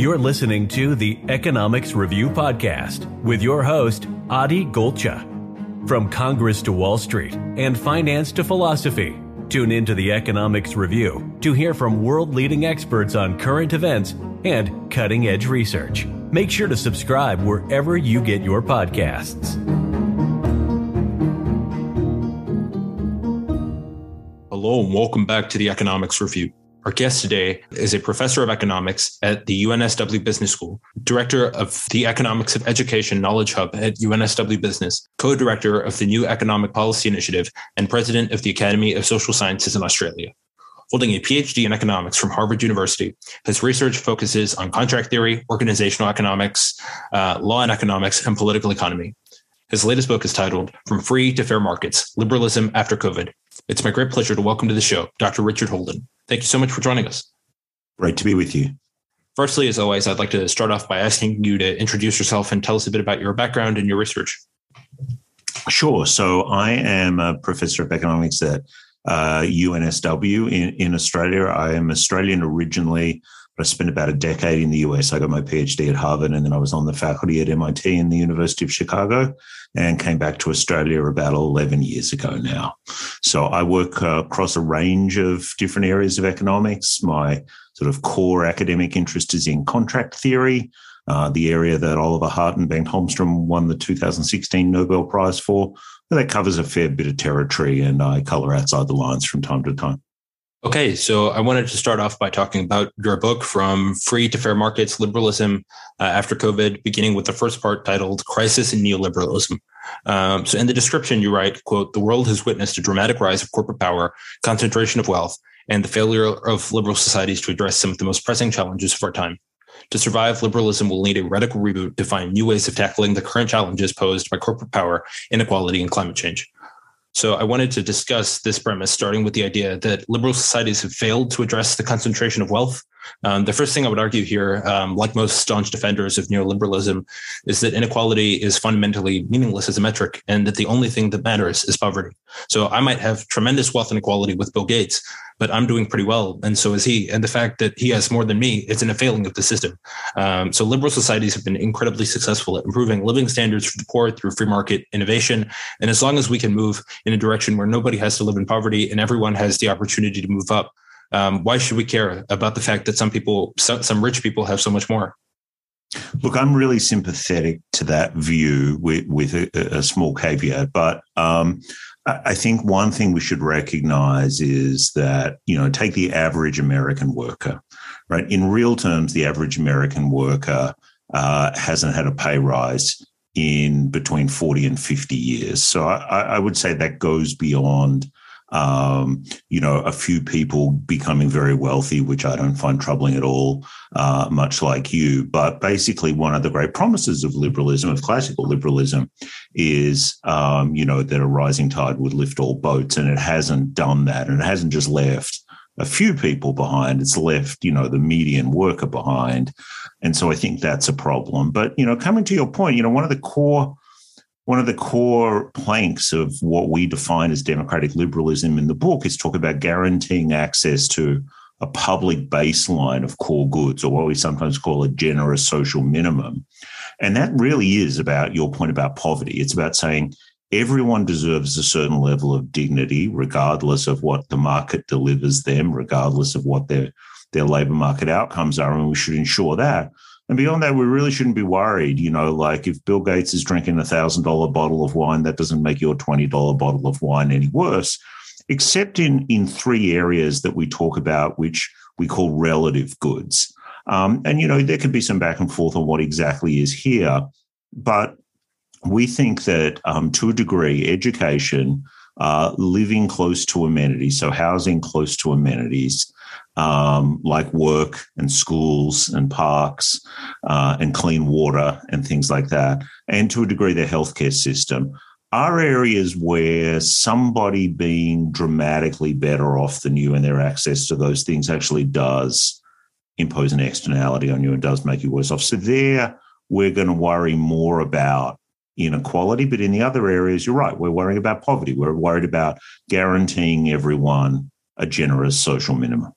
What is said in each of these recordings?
You're listening to the Economics Review Podcast with your host, Adi Golcha. From Congress to Wall Street and finance to philosophy, tune into the Economics Review to hear from world leading experts on current events and cutting edge research. Make sure to subscribe wherever you get your podcasts. Hello, and welcome back to the Economics Review. Our guest today is a professor of economics at the UNSW Business School, director of the Economics of Education Knowledge Hub at UNSW Business, co director of the New Economic Policy Initiative, and president of the Academy of Social Sciences in Australia. Holding a PhD in economics from Harvard University, his research focuses on contract theory, organizational economics, uh, law and economics, and political economy. His latest book is titled From Free to Fair Markets Liberalism After COVID. It's my great pleasure to welcome to the show Dr. Richard Holden. Thank you so much for joining us. Great to be with you. Firstly, as always, I'd like to start off by asking you to introduce yourself and tell us a bit about your background and your research. Sure. So, I am a professor of economics at uh, UNSW in, in Australia. I am Australian originally, I spent about a decade in the US. I got my PhD at Harvard, and then I was on the faculty at MIT and the University of Chicago and came back to Australia about 11 years ago now. So I work uh, across a range of different areas of economics. My sort of core academic interest is in contract theory, uh, the area that Oliver Hart and Bengt Holmstrom won the 2016 Nobel Prize for. That covers a fair bit of territory, and I color outside the lines from time to time. Okay, so I wanted to start off by talking about your book, From Free to Fair Markets Liberalism uh, After COVID, beginning with the first part titled Crisis in Neoliberalism. Um, so in the description, you write, quote, the world has witnessed a dramatic rise of corporate power, concentration of wealth, and the failure of liberal societies to address some of the most pressing challenges of our time. To survive, liberalism will need a radical reboot to find new ways of tackling the current challenges posed by corporate power, inequality, and climate change. So I wanted to discuss this premise, starting with the idea that liberal societies have failed to address the concentration of wealth. Um, the first thing I would argue here, um, like most staunch defenders of neoliberalism, is that inequality is fundamentally meaningless as a metric, and that the only thing that matters is poverty. So I might have tremendous wealth inequality with Bill Gates, but I'm doing pretty well, and so is he. And the fact that he has more than me, it's in a failing of the system. Um, so liberal societies have been incredibly successful at improving living standards for the poor through free market innovation. And as long as we can move in a direction where nobody has to live in poverty and everyone has the opportunity to move up, um, why should we care about the fact that some people, some, some rich people, have so much more? Look, I'm really sympathetic to that view with, with a, a small caveat, but um, I think one thing we should recognize is that, you know, take the average American worker, right? In real terms, the average American worker uh, hasn't had a pay rise in between 40 and 50 years. So I, I would say that goes beyond um, you know, a few people becoming very wealthy, which I don't find troubling at all, uh, much like you. But basically, one of the great promises of liberalism, of classical liberalism, is, um, you know, that a rising tide would lift all boats. And it hasn't done that. And it hasn't just left a few people behind, it's left, you know, the median worker behind. And so I think that's a problem. But, you know, coming to your point, you know, one of the core one of the core planks of what we define as democratic liberalism in the book is talk about guaranteeing access to a public baseline of core goods, or what we sometimes call a generous social minimum. And that really is about your point about poverty. It's about saying everyone deserves a certain level of dignity, regardless of what the market delivers them, regardless of what their, their labor market outcomes are. And we should ensure that. And beyond that, we really shouldn't be worried. You know, like if Bill Gates is drinking a thousand dollar bottle of wine, that doesn't make your twenty dollar bottle of wine any worse, except in in three areas that we talk about, which we call relative goods. Um, and you know, there could be some back and forth on what exactly is here, but we think that um, to a degree, education, uh, living close to amenities, so housing close to amenities, um, like work and schools and parks uh, and clean water and things like that, and to a degree, their healthcare system are areas where somebody being dramatically better off than you and their access to those things actually does impose an externality on you and does make you worse off. So there, we're going to worry more about inequality. But in the other areas, you're right. We're worrying about poverty. We're worried about guaranteeing everyone a generous social minimum.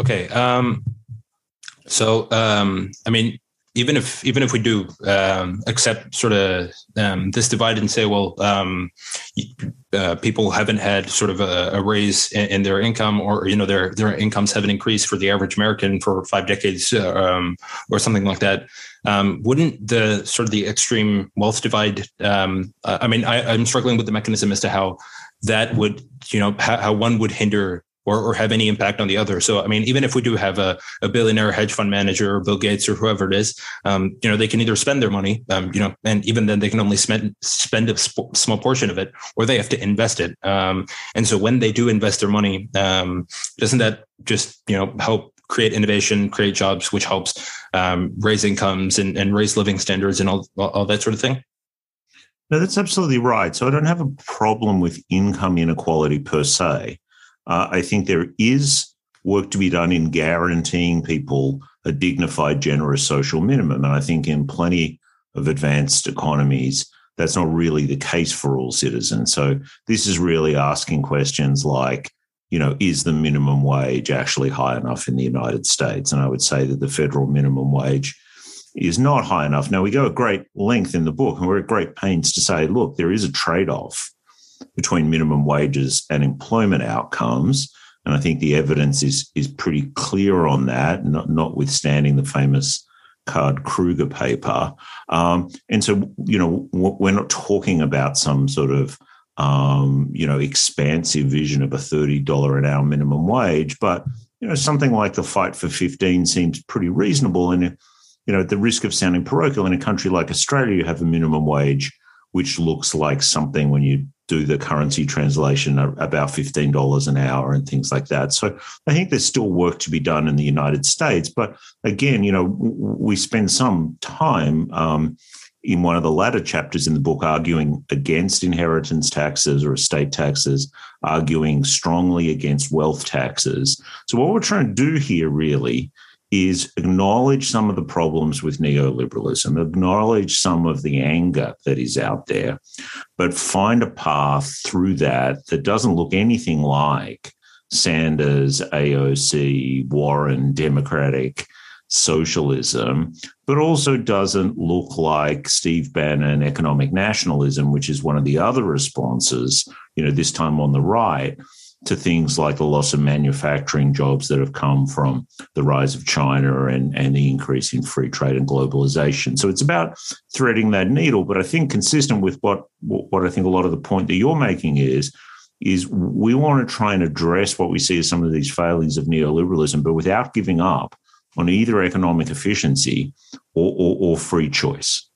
Okay. Um, So, um, I mean, even if even if we do um, accept sort of um, this divide and say, well, um, uh, people haven't had sort of a, a raise in, in, their income, or you know their their incomes haven't increased for the average American for five decades, uh, or something like that. Um, wouldn't the sort of the extreme wealth divide? Um, I mean, I, I'm struggling with the mechanism as to how that would you know how one would hinder or, or have any impact on the other. So, I mean, even if we do have a, a billionaire hedge fund manager or Bill Gates or whoever it is, um, you know, they can either spend their money, um, you know, and even then they can only spend spend a sp- small portion of it, or they have to invest it. Um, and so, when they do invest their money, um, doesn't that just you know help create innovation, create jobs, which helps um, raise incomes and, and raise living standards and all all that sort of thing? No, that's absolutely right. So I don't have a problem with income inequality per se. Uh, I think there is work to be done in guaranteeing people a dignified, generous social minimum. And I think in plenty of advanced economies, that's not really the case for all citizens. So this is really asking questions like, you know, is the minimum wage actually high enough in the United States? And I would say that the federal minimum wage is not high enough. Now, we go at great length in the book, and we're at great pains to say, look, there is a trade off between minimum wages and employment outcomes. And I think the evidence is is pretty clear on that, not, notwithstanding the famous Card Krueger paper. Um, and so, you know, we're not talking about some sort of um, you know expansive vision of a thirty dollar an hour minimum wage, but you know something like the fight for fifteen seems pretty reasonable. And you know, at the risk of sounding parochial, in a country like Australia, you have a minimum wage which looks like something when you do the currency translation about $15 an hour and things like that. So I think there's still work to be done in the United States. But again, you know, we spend some time um, in one of the latter chapters in the book arguing against inheritance taxes or estate taxes, arguing strongly against wealth taxes. So what we're trying to do here really is acknowledge some of the problems with neoliberalism, acknowledge some of the anger that is out there, but find a path through that that doesn't look anything like Sanders, AOC, Warren, Democratic socialism, but also doesn't look like Steve Bannon economic nationalism, which is one of the other responses, you know, this time on the right to things like the loss of manufacturing jobs that have come from the rise of China and, and the increase in free trade and globalization. So it's about threading that needle. But I think consistent with what what I think a lot of the point that you're making is is we want to try and address what we see as some of these failings of neoliberalism, but without giving up on either economic efficiency or, or, or free choice.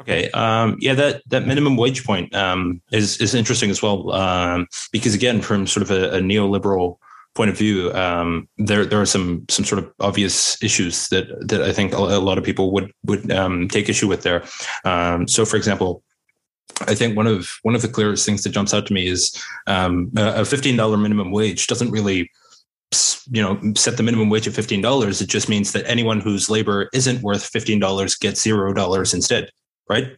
Okay. Um, yeah, that, that minimum wage point um, is is interesting as well um, because again, from sort of a, a neoliberal point of view, um, there there are some some sort of obvious issues that that I think a, lot of people would would um, take issue with there. Um, so, for example. I think one of one of the clearest things that jumps out to me is a fifteen dollar minimum wage doesn't really you know set the minimum wage at $15 it just means that anyone whose labor isn't worth $15 gets $0 instead right?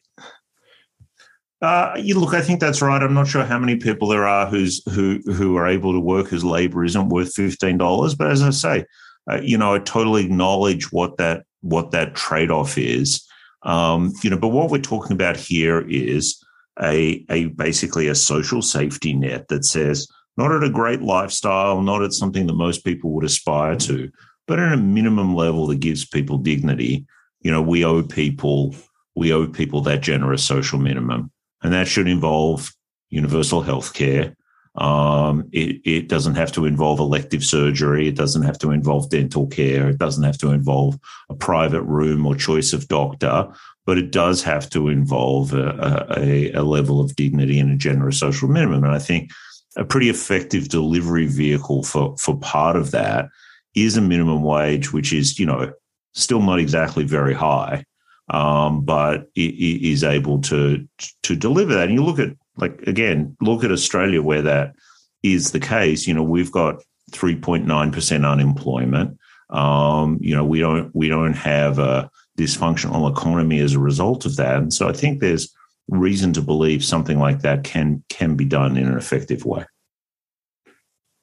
Uh, you look, I think that's right. I'm not sure how many people there are who's who who are able to work whose labour isn't worth fifteen dollars. But as I say, uh, you know, I totally acknowledge what that what that trade off is. Um, you know, but what we're talking about here is a a basically a social safety net that says not at a great lifestyle, not at something that most people would aspire to, but at a minimum level that gives people dignity. You know, we owe people we owe people that generous social minimum. And that should involve universal health care. Um, it, it doesn't have to involve elective surgery. It doesn't have to involve dental care. It doesn't have to involve a private room or choice of doctor, but it does have to involve a, a, a level of dignity and a generous social minimum. And I think a pretty effective delivery vehicle for, for part of that is a minimum wage, which is, you know, still not exactly very high, um, but is able to to deliver that. And you look at like again, look at Australia where that is the case. You know, we've got three point nine percent unemployment. Um, you know, we don't we don't have a dysfunctional economy as a result of that. And so I think there's reason to believe something like that can can be done in an effective way.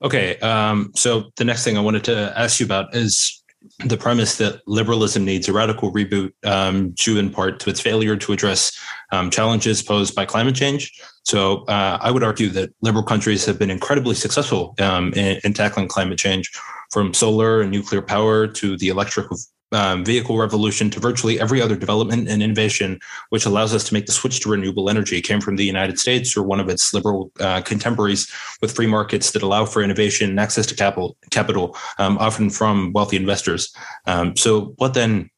Okay, um, so the next thing I wanted to ask you about is the premise that liberalism needs a radical reboot, um, due in part to its failure to address um, challenges posed by climate change. So uh, I would argue that liberal countries have been incredibly successful um, in, in, tackling climate change, from solar and nuclear power to the electric um, vehicle revolution to virtually every other development and innovation which allows us to make the switch to renewable energy came from the United States or one of its liberal uh, contemporaries with free markets that allow for innovation and access to capital, capital um, often from wealthy investors. Um, so, what then,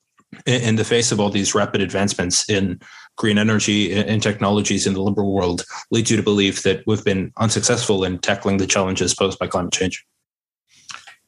in, in, the face of all these rapid advancements in green energy and technologies in the liberal world, leads you to believe that we've been unsuccessful in tackling the challenges posed by climate change?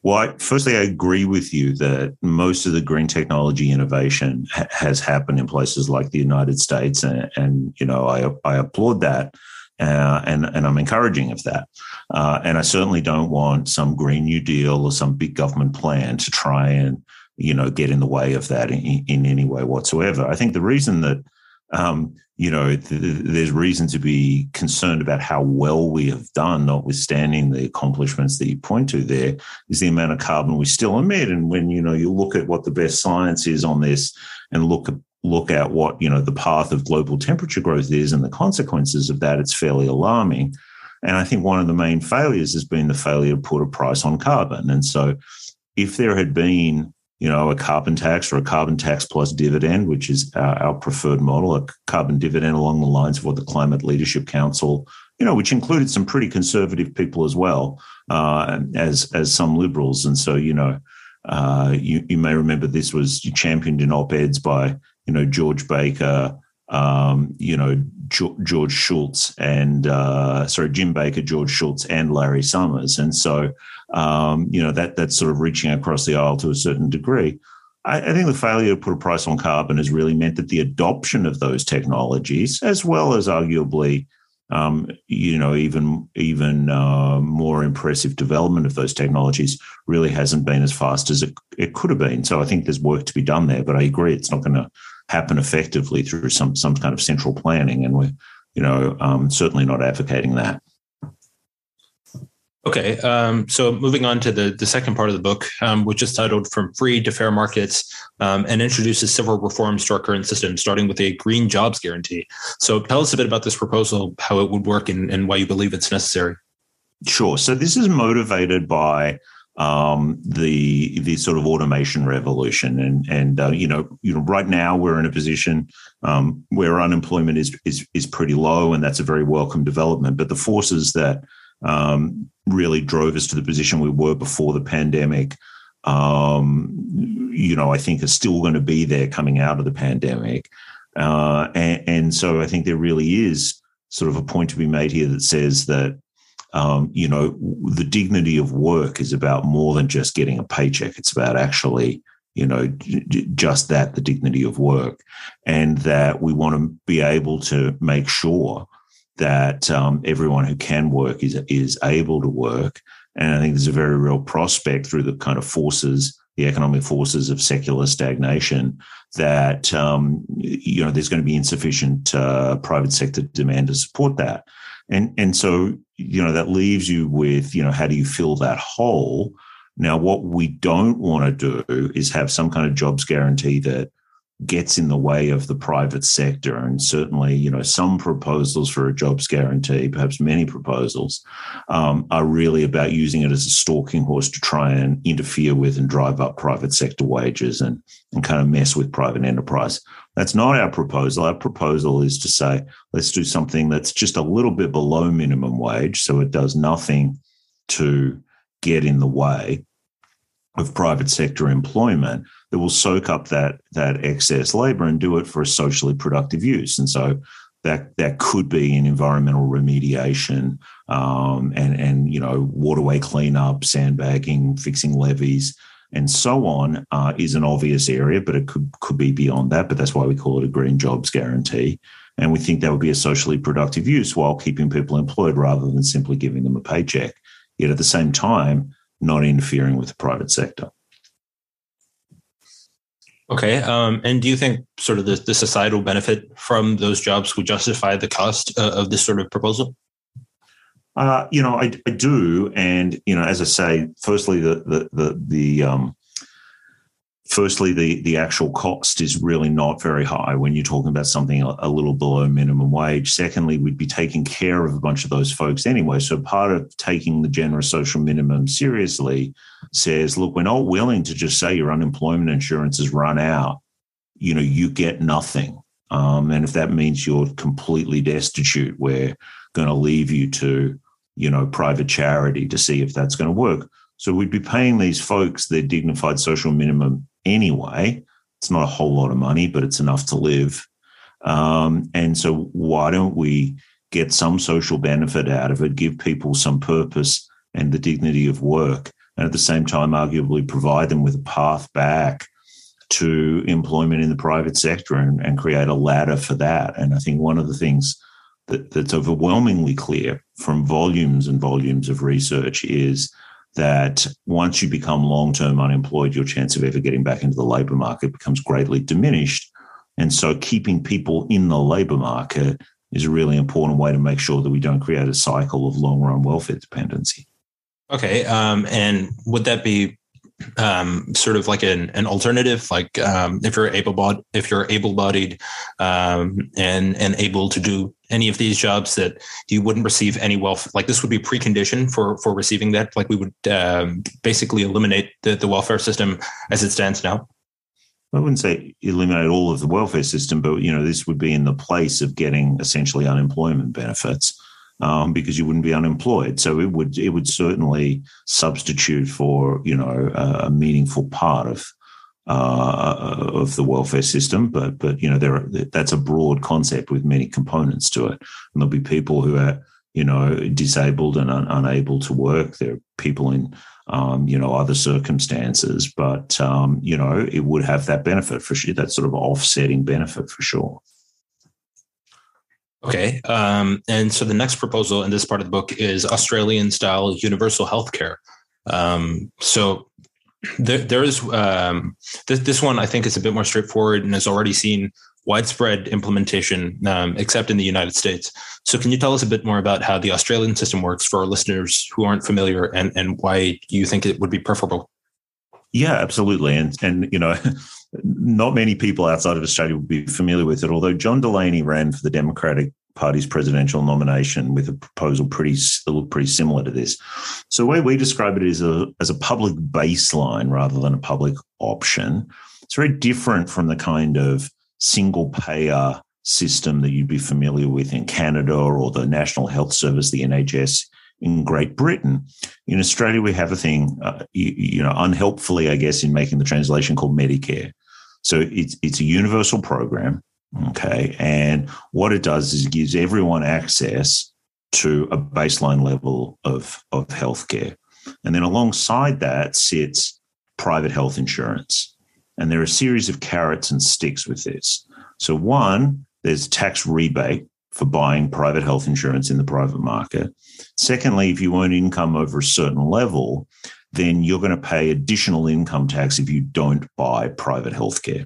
Well, I, firstly, I agree with you that most of the green technology innovation ha- has happened in places like the United States, and, and you know I, I applaud that, uh, and and I'm encouraging of that. Uh, and I certainly don't want some Green New Deal or some big government plan to try and you know get in the way of that in, in any way whatsoever. I think the reason that um, you know, th- there's reason to be concerned about how well we have done, notwithstanding the accomplishments that you point to there, is the amount of carbon we still emit. And when, you know, you look at what the best science is on this and look at look at what, you know, the path of global temperature growth is and the consequences of that, it's fairly alarming. And I think one of the main failures has been the failure to put a price on carbon. And so if there had been you know, a carbon tax or a carbon tax plus dividend, which is our, our, preferred model, a carbon dividend along the lines of what the Climate Leadership Council, you know, which included some pretty conservative people as well uh, as as some liberals, and so you know, uh, you you may remember this was championed in op eds by you know George Baker, um, you know George Shultz and uh, sorry Jim Baker, George Shultz, and Larry Summers, and so um, you know, that that's sort of reaching across the aisle to a certain degree. I, I, think the failure to put a price on carbon has really meant that the adoption of those technologies, as well as arguably, um, you know, even even uh, more impressive development of those technologies, really hasn't been as fast as it, it could have been. So I think there's work to be done there. But I agree, it's not going to happen effectively through some some kind of central planning, and we're you know um, certainly not advocating that. Okay, um, so moving on to the, the second part of the book, um, which is titled From Free to Fair Markets um, and introduces several reforms to our current system, starting with a green jobs guarantee. So tell us a bit about this proposal, how it would work, and, and why you believe it's necessary. Sure. So this is motivated by um, the the sort of automation revolution, and and uh, you know you know right now we're in a position um, where unemployment is is is pretty low, and that's a very welcome development. But the forces that um, really drove us to the position we were before the pandemic. Um, you know, I think are still going to be there coming out of the pandemic. Uh, and, and, so I think there really is sort of a point to be made here that says that, um, you know, the dignity of work is about more than just getting a paycheck. It's about actually, you know, just that, the dignity of work. And that we want to be able to make sure that um, everyone who can work is is able to work. And I think there's a very real prospect through the kind of forces, the economic forces of secular stagnation, that um, you know there's going to be insufficient uh, private sector demand to support that. And and so you know that leaves you with you know how do you fill that hole? Now, what we don't want to do is have some kind of jobs guarantee that gets in the way of the private sector. And certainly, you know, some proposals for a jobs guarantee, perhaps many proposals, um, are really about using it as a stalking horse to try and interfere with and drive up private sector wages and, and kind of mess with private enterprise. That's not our proposal. Our proposal is to say, let's do something that's just a little bit below minimum wage. So it does nothing to get in the way of private sector employment that will soak up that that excess labor and do it for a socially productive use. And so that that could be in environmental remediation um, and and you know waterway cleanup, sandbagging, fixing levees, and so on uh, is an obvious area, but it could could be beyond that. But that's why we call it a green jobs guarantee. And we think that would be a socially productive use while keeping people employed rather than simply giving them a paycheck. Yet at the same time, not interfering with the private sector. Okay. Um, and do you think sort of the, the, societal benefit from those jobs would justify the cost uh, of this sort of proposal? Uh, you know, I, I, do, and you know, as I say, firstly, the the the, the um, firstly, the, the actual cost is really not very high when you're talking about something a, little below minimum wage. Secondly, we'd be taking care of a bunch of those folks anyway. So part of taking the generous social minimum seriously says, look, we're not willing to just say your unemployment insurance has run out. You know, you get nothing. Um, and if that means you're completely destitute, we're going to leave you to, you know, private charity to see if that's going to work. So we'd be paying these folks their dignified social minimum anyway. It's not a whole lot of money, but it's enough to live. Um, and so, why don't we get some social benefit out of it, give people some purpose and the dignity of work, and at the same time, arguably provide them with a path back to employment in the private sector and, and create a ladder for that? And I think one of the things that, that's overwhelmingly clear from volumes and volumes of research is that once you become long term unemployed, your chance of ever getting back into the labor market becomes greatly diminished. And so, keeping people in the labor market is a really important way to make sure that we don't create a cycle of long run welfare dependency. Okay. Um, and would that be um, sort of like an, an alternative, like um, if you're able bodied, if you're able bodied um, and and able to do any of these jobs, that you wouldn't receive any wealth. Like this would be precondition for for receiving that. Like we would um, basically eliminate the, the welfare system as it stands now. I wouldn't say eliminate all of the welfare system, but you know this would be in the place of getting essentially unemployment benefits um, because you wouldn't be unemployed. So it would it would certainly substitute for you know a, meaningful part of uh, of the welfare system. But but you know there are, that's a broad concept with many components to it. And there'll be people who are you know disabled and un- unable to work. There are people in um, you know other circumstances, but um, you know it would have that benefit for sure. That sort of offsetting benefit for sure. Okay. Um, and so the next proposal in this part of the book is Australian style universal healthcare. Um, so there, there is um, this, this one I think is a bit more straightforward and has already seen widespread implementation, um, except in the United States. So can you tell us a bit more about how the Australian system works for our listeners who aren't familiar and, and why you think it would be preferable? Yeah, absolutely. And, and, you know, not many people outside of Australia would be familiar with it, although John Delaney ran for the Democratic Party's presidential nomination with a proposal pretty looked pretty similar to this. So the way we describe it is a, as a public baseline rather than a public option. It's very different from the kind of single payer system that you'd be familiar with in Canada or the National Health Service, the NHS in Great Britain. In Australia, we have a thing, uh, you, you, know, unhelpfully, I guess, in making the translation called Medicare. So it's it's a universal program, okay, and what it does is it gives everyone access to a baseline level of of healthcare, and then alongside that sits private health insurance, and there are a series of carrots and sticks with this. So one, there's tax rebate for buying private health insurance in the private market. Secondly, if you earn income over a certain level, then you're going to pay additional income tax if you don't buy private healthcare.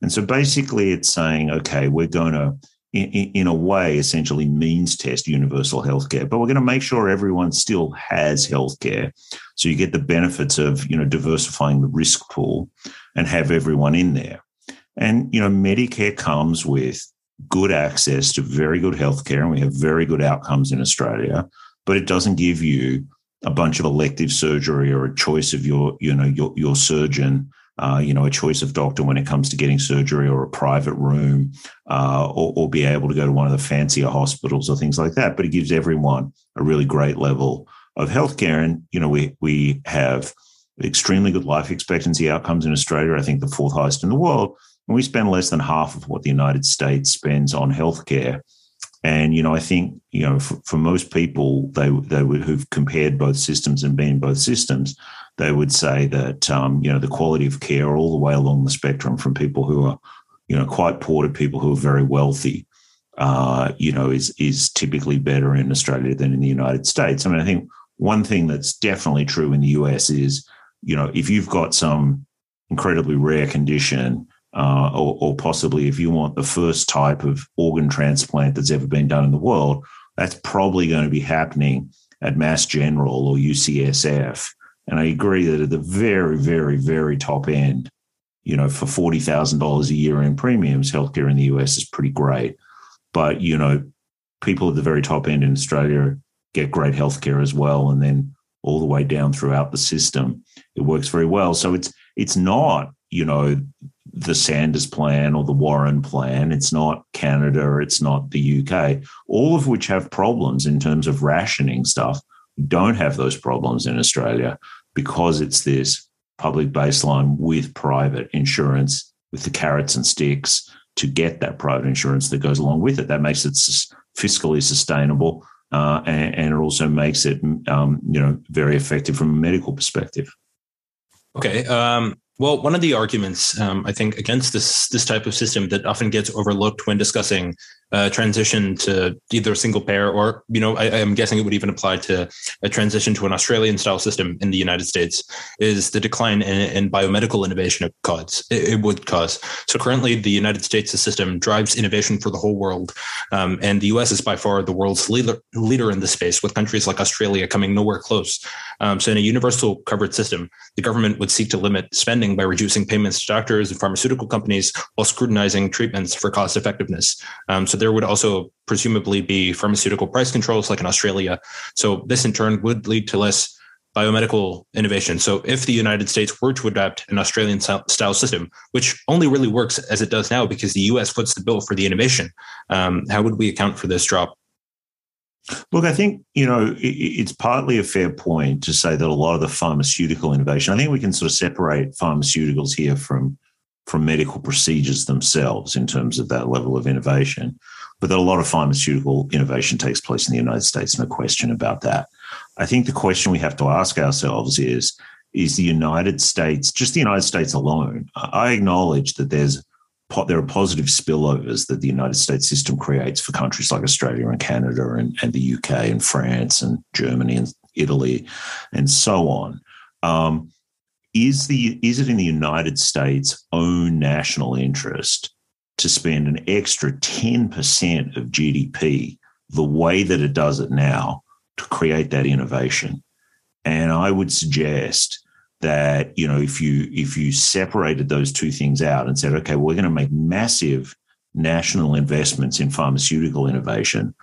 And so basically, it's saying, okay, we're going to, in, in, a way, essentially means test universal healthcare, but we're going to make sure everyone still has healthcare. So you get the benefits of, you know, diversifying the risk pool and have everyone in there. And, you know, Medicare comes with good access to very good healthcare, and we have very good outcomes in Australia, but it doesn't give you a bunch of elective surgery or a choice of your, you know, your, your surgeon, uh, you know, a choice of doctor when it comes to getting surgery or a private room, uh, or, or be able to go to one of the fancier hospitals or things like that. But it gives everyone a really great level of healthcare. And, you know, we, we have extremely good life expectancy outcomes in Australia, I think the fourth highest in the world. And we spend less than half of what the United States spends on healthcare. And you know, I think you know, for, for most people, they they would who've compared both systems and been both systems, they would say that um, you know the quality of care all the way along the spectrum, from people who are you know quite poor to people who are very wealthy, uh, you know, is is typically better in Australia than in the United States. I mean, I think one thing that's definitely true in the US is you know if you've got some incredibly rare condition uh, or, or, possibly if you want the first type of organ transplant that's ever been done in the world, that's probably going to be happening at Mass General or UCSF. And I agree that at the very, very, very top end, you know, for forty thousand dollars a year in premiums, healthcare in the US is pretty great. But you know, people at the very top end in Australia get great healthcare as well, and then all the way down throughout the system, it works very well. So it's it's not you know the Sanders plan or the Warren plan. It's not Canada. It's not the UK. All of which have problems in terms of rationing stuff. We don't have those problems in Australia because it's this public baseline with private insurance, with the carrots and sticks to get that private insurance that goes along with it. That makes it fiscally sustainable, uh, and, and, it also makes it, um, you know, very effective from a medical perspective. Okay. Um, well, one of the arguments um, I think against this this type of system that often gets overlooked when discussing uh, transition to either a single payer or, you know, I, am guessing it would even apply to a transition to an Australian style system in the United States is the decline in, in biomedical innovation it cause. It, it, would cause. So currently, the United States system drives innovation for the whole world, um, and the U.S. is by far the world's leader leader in this space, with countries like Australia coming nowhere close. Um, so, in a universal covered system, the government would seek to limit spending by reducing payments to doctors and pharmaceutical companies while scrutinizing treatments for cost effectiveness. Um, so there would also presumably be pharmaceutical price controls like in Australia. So this in turn would lead to less biomedical innovation. So if the United States were to adopt an Australian style system, which only really works as it does now because the US foots the bill for the innovation, um, how would we account for this drop? Look, I think, you know, it's partly a fair point to say that a lot of the pharmaceutical innovation, I think we can sort of separate pharmaceuticals here from from medical procedures themselves in terms of that level of innovation. But that a lot of pharmaceutical innovation takes place in the United States, no question about that. I think the question we have to ask ourselves is is the United States, just the United States alone? I acknowledge that there's there are positive spillovers that the United States system creates for countries like Australia and Canada and, and the UK and France and Germany and Italy and so on. Um, is the is it in the United States' own national interest to spend an extra 10% of GDP the way that it does it now to create that innovation? And I would suggest that, you know, if you if you separated those two things out and said, okay, we're going to make massive national investments in pharmaceutical innovation,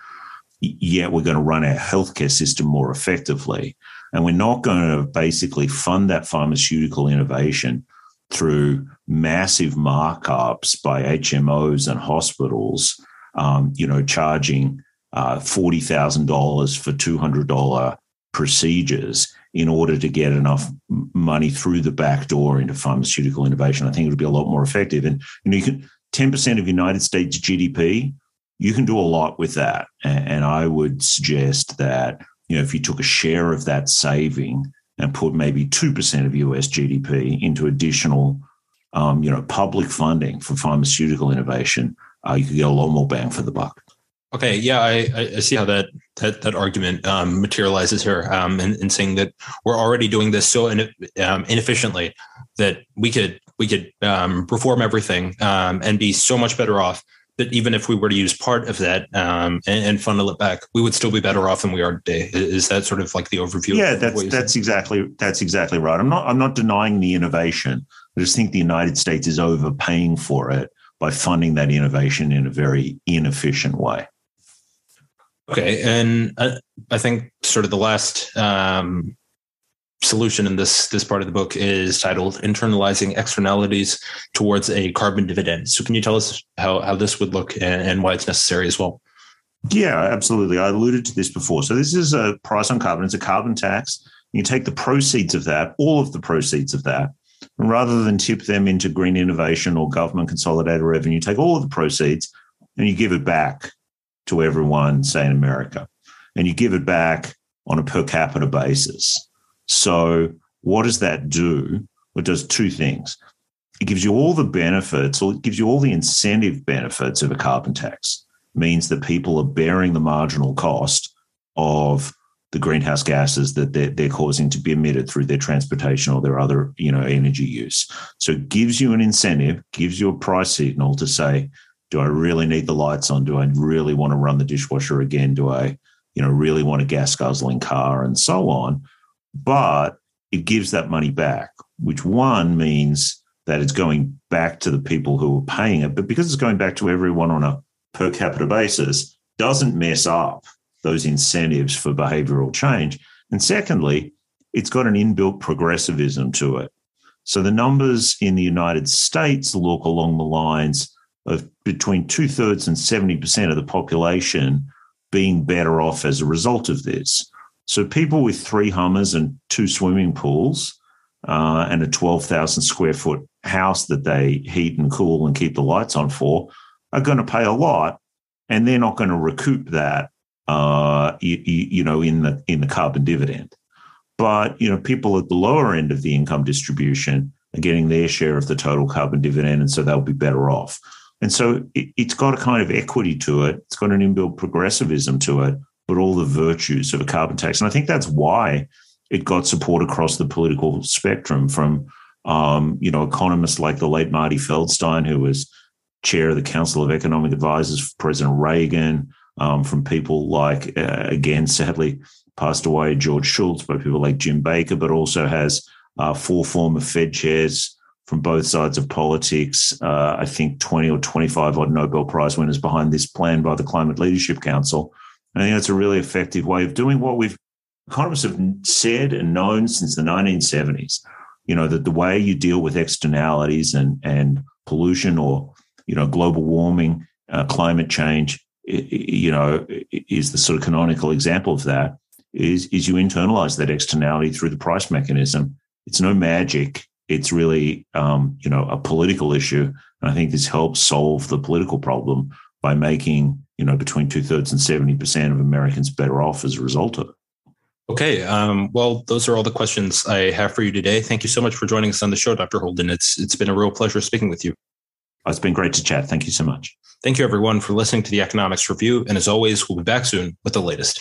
yet we're going to run our healthcare system more effectively and we're not going to basically fund that pharmaceutical innovation through massive markups by HMOs and hospitals, um, you know, charging uh, $40,000 for $200 procedures in order to get enough money through the back door into pharmaceutical innovation. I think it would be a lot more effective. And you know, you can 10% of United States GDP, you can do a lot with that. And I would suggest that you know, if you took a share of that saving and put maybe 2% of US GDP into additional, um, you know, public funding for pharmaceutical innovation, uh, you could get a lot more bang for the buck. Okay, yeah, I, I see how that that, that argument um, materializes here, um, in, in, saying that we're already doing this so um, inefficiently that we could we could um, reform everything um, and be so much better off that even if we were to use part of that um, and, and, funnel it back, we would still be better off than we are today. Is that sort of like the overview? Yeah, that's that's saying? exactly that's exactly right. I'm not I'm not denying the innovation. I just think the United States is overpaying for it by funding that innovation in a very inefficient way. Okay, and I, I think sort of the last um, solution in this this part of the book is titled internalizing externalities towards a carbon dividend. So can you tell us how, how this would look and, and why it's necessary as well? Yeah absolutely. I alluded to this before. So this is a price on carbon. It's a carbon tax. You take the proceeds of that all of the proceeds of that and rather than tip them into green innovation or government consolidated revenue take all of the proceeds and you give it back to everyone say in america. And you give it back on a per capita basis so, what does that do? It does two things. It gives you all the benefits, or it gives you all the incentive benefits of a carbon tax. It means that people are bearing the marginal cost of the greenhouse gases that they're, they're causing to be emitted through their transportation or their other, you know, energy use. So it gives you an incentive, gives you a price signal to say, do I really need the lights on? Do I really want to run the dishwasher again? Do I, you know, really want a gas guzzling car and so on? But it gives that money back, which one means that it's going back to the people who are paying it, but because it's going back to everyone on a per capita basis, doesn't mess up those incentives for behavioral change. And secondly, it's got an inbuilt progressivism to it. So the numbers in the United States look along the lines of between two thirds and 70% of the population being better off as a result of this. So people with three Hummers and two swimming pools uh, and a 12,000 square foot house that they heat and cool and keep the lights on for are going to pay a lot and they're not going to recoup that uh, you, you, know in the in the carbon dividend. But you know people at the lower end of the income distribution are getting their share of the total carbon dividend and so they'll be better off. And so it, has got a kind of equity to it. It's got an inbuilt progressivism to it but all the virtues of a carbon tax. And i think that's why it got support across the political spectrum from um, you know economists like the late marty feldstein who was chair of the council of economic advisors for president reagan um, from people like uh, again sadly passed away george shultz by people like jim baker but also has uh, four former fed chairs from both sides of politics uh, i think 20 or 25 odd nobel prize winners behind this plan by the climate leadership council i think that's a really effective way of doing what we've economists have said and known since the 1970s, you know, that the way you deal with externalities and, and pollution or, you know, global warming, uh, climate change, you know, is the sort of canonical example of that is, is you internalize that externality through the price mechanism. It's no magic. It's really, um, you know, a political issue. And I think this helps solve the political problem by making, you know, between two thirds and 70% of Americans better off as a result of it. Okay. Um, well, those are all the questions I have for you today. Thank you so much for joining us on the show, Dr. Holden. It's it's been a real pleasure speaking with you. It's been great to chat. Thank you so much. Thank you, everyone, for listening to the Economics Review. And as always, we'll be back soon with the latest.